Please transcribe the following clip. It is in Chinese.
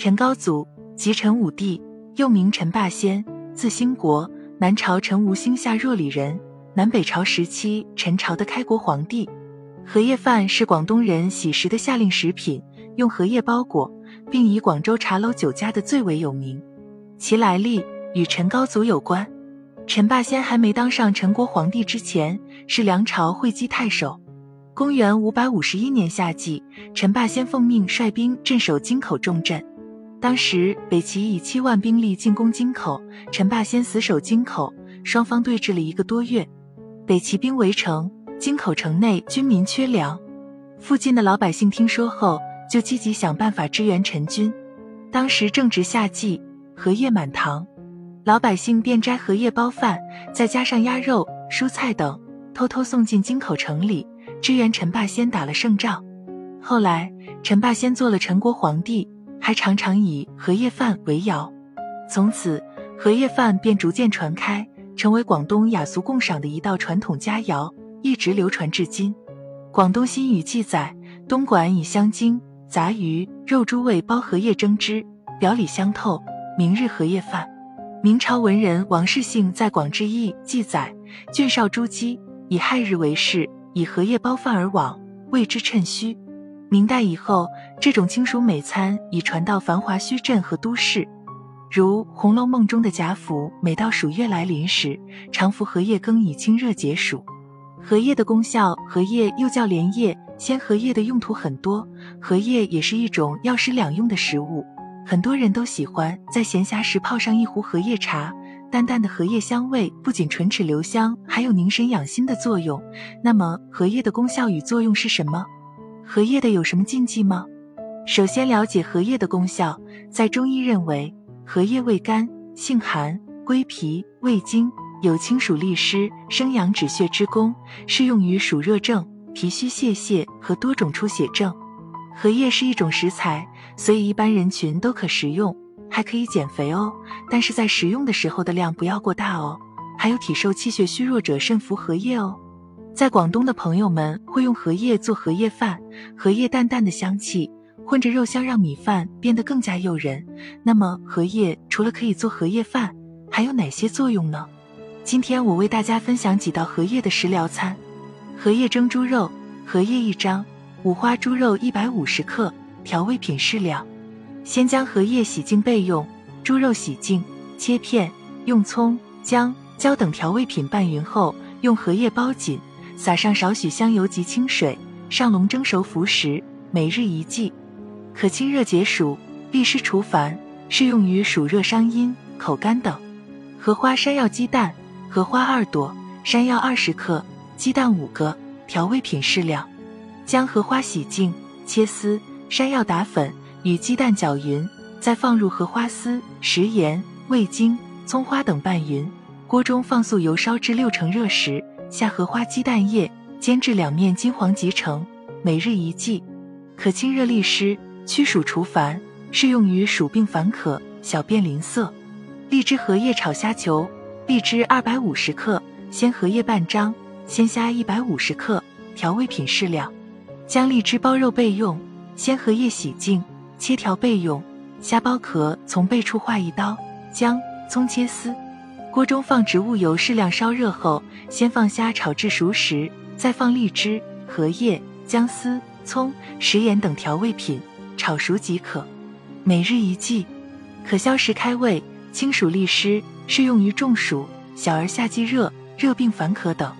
陈高祖，即陈武帝，又名陈霸先，字兴国，南朝陈吴兴夏若里人，南北朝时期陈朝的开国皇帝。荷叶饭是广东人喜食的夏令食品，用荷叶包裹，并以广州茶楼酒家的最为有名。其来历与陈高祖有关。陈霸先还没当上陈国皇帝之前，是梁朝会稽太守。公元五百五十一年夏季，陈霸先奉命率兵镇守京口重镇。当时北齐以七万兵力进攻京口，陈霸先死守京口，双方对峙了一个多月。北齐兵围城，京口城内军民缺粮，附近的老百姓听说后，就积极想办法支援陈军。当时正值夏季，荷叶满塘。老百姓便摘荷叶包饭，再加上鸭肉、蔬菜等，偷偷送进京口城里，支援陈霸先打了胜仗。后来，陈霸先做了陈国皇帝，还常常以荷叶饭为肴。从此，荷叶饭便逐渐传开，成为广东雅俗共赏的一道传统佳肴，一直流传至今。广东新语记载，东莞以香精、杂鱼、肉猪味包荷叶蒸汁，表里香透，明日荷叶饭。明朝文人王世信在《广志异》记载：郡少朱姬以亥日为事，以荷叶包饭而往，谓之趁虚。明代以后，这种清暑美餐已传到繁华墟镇和都市，如《红楼梦》中的贾府，每到暑月来临时，常服荷叶羹以清热解暑。荷叶的功效，荷叶又叫莲叶，鲜荷叶的用途很多，荷叶也是一种药食两用的食物。很多人都喜欢在闲暇时泡上一壶荷叶茶，淡淡的荷叶香味不仅唇齿留香，还有凝神养心的作用。那么，荷叶的功效与作用是什么？荷叶的有什么禁忌吗？首先了解荷叶的功效，在中医认为，荷叶味甘，性寒，归脾、胃经，有清暑利湿、生阳止血之功，适用于暑热症、脾虚泄泻和多种出血症。荷叶是一种食材。所以一般人群都可食用，还可以减肥哦。但是在食用的时候的量不要过大哦。还有体瘦气血虚弱者慎服荷叶哦。在广东的朋友们会用荷叶做荷叶饭，荷叶淡淡的香气混着肉香，让米饭变得更加诱人。那么荷叶除了可以做荷叶饭，还有哪些作用呢？今天我为大家分享几道荷叶的食疗餐：荷叶蒸猪肉，荷叶一张，五花猪肉一百五十克。调味品适量，先将荷叶洗净备用。猪肉洗净切片，用葱、姜、椒等调味品拌匀后，用荷叶包紧，撒上少许香油及清水，上笼蒸熟服食。每日一剂，可清热解暑、利湿除烦，适用于暑热伤阴、口干等。荷花山药鸡蛋，荷花二朵，山药二十克，鸡蛋五个。调味品适量，将荷花洗净切丝。山药打粉，与鸡蛋搅匀，再放入荷花丝、食盐、味精、葱花等拌匀。锅中放素油烧至六成热时，下荷花、鸡蛋液，煎至两面金黄即成。每日一剂，可清热利湿、驱暑除烦，适用于暑病烦渴、小便淋涩。荔枝荷叶炒虾球，荔枝二百五十克，鲜荷叶半张，鲜虾一百五十克。调味品适量，将荔枝包肉备用。鲜荷叶洗净，切条备用。虾包壳从背处划一刀，姜、葱切丝。锅中放植物油适量烧热后，先放虾炒至熟时，再放荔枝、荷叶、姜丝、葱、食盐等调味品炒熟即可。每日一剂，可消食开胃、清暑利湿，适用于中暑、小儿夏季热、热病烦渴等。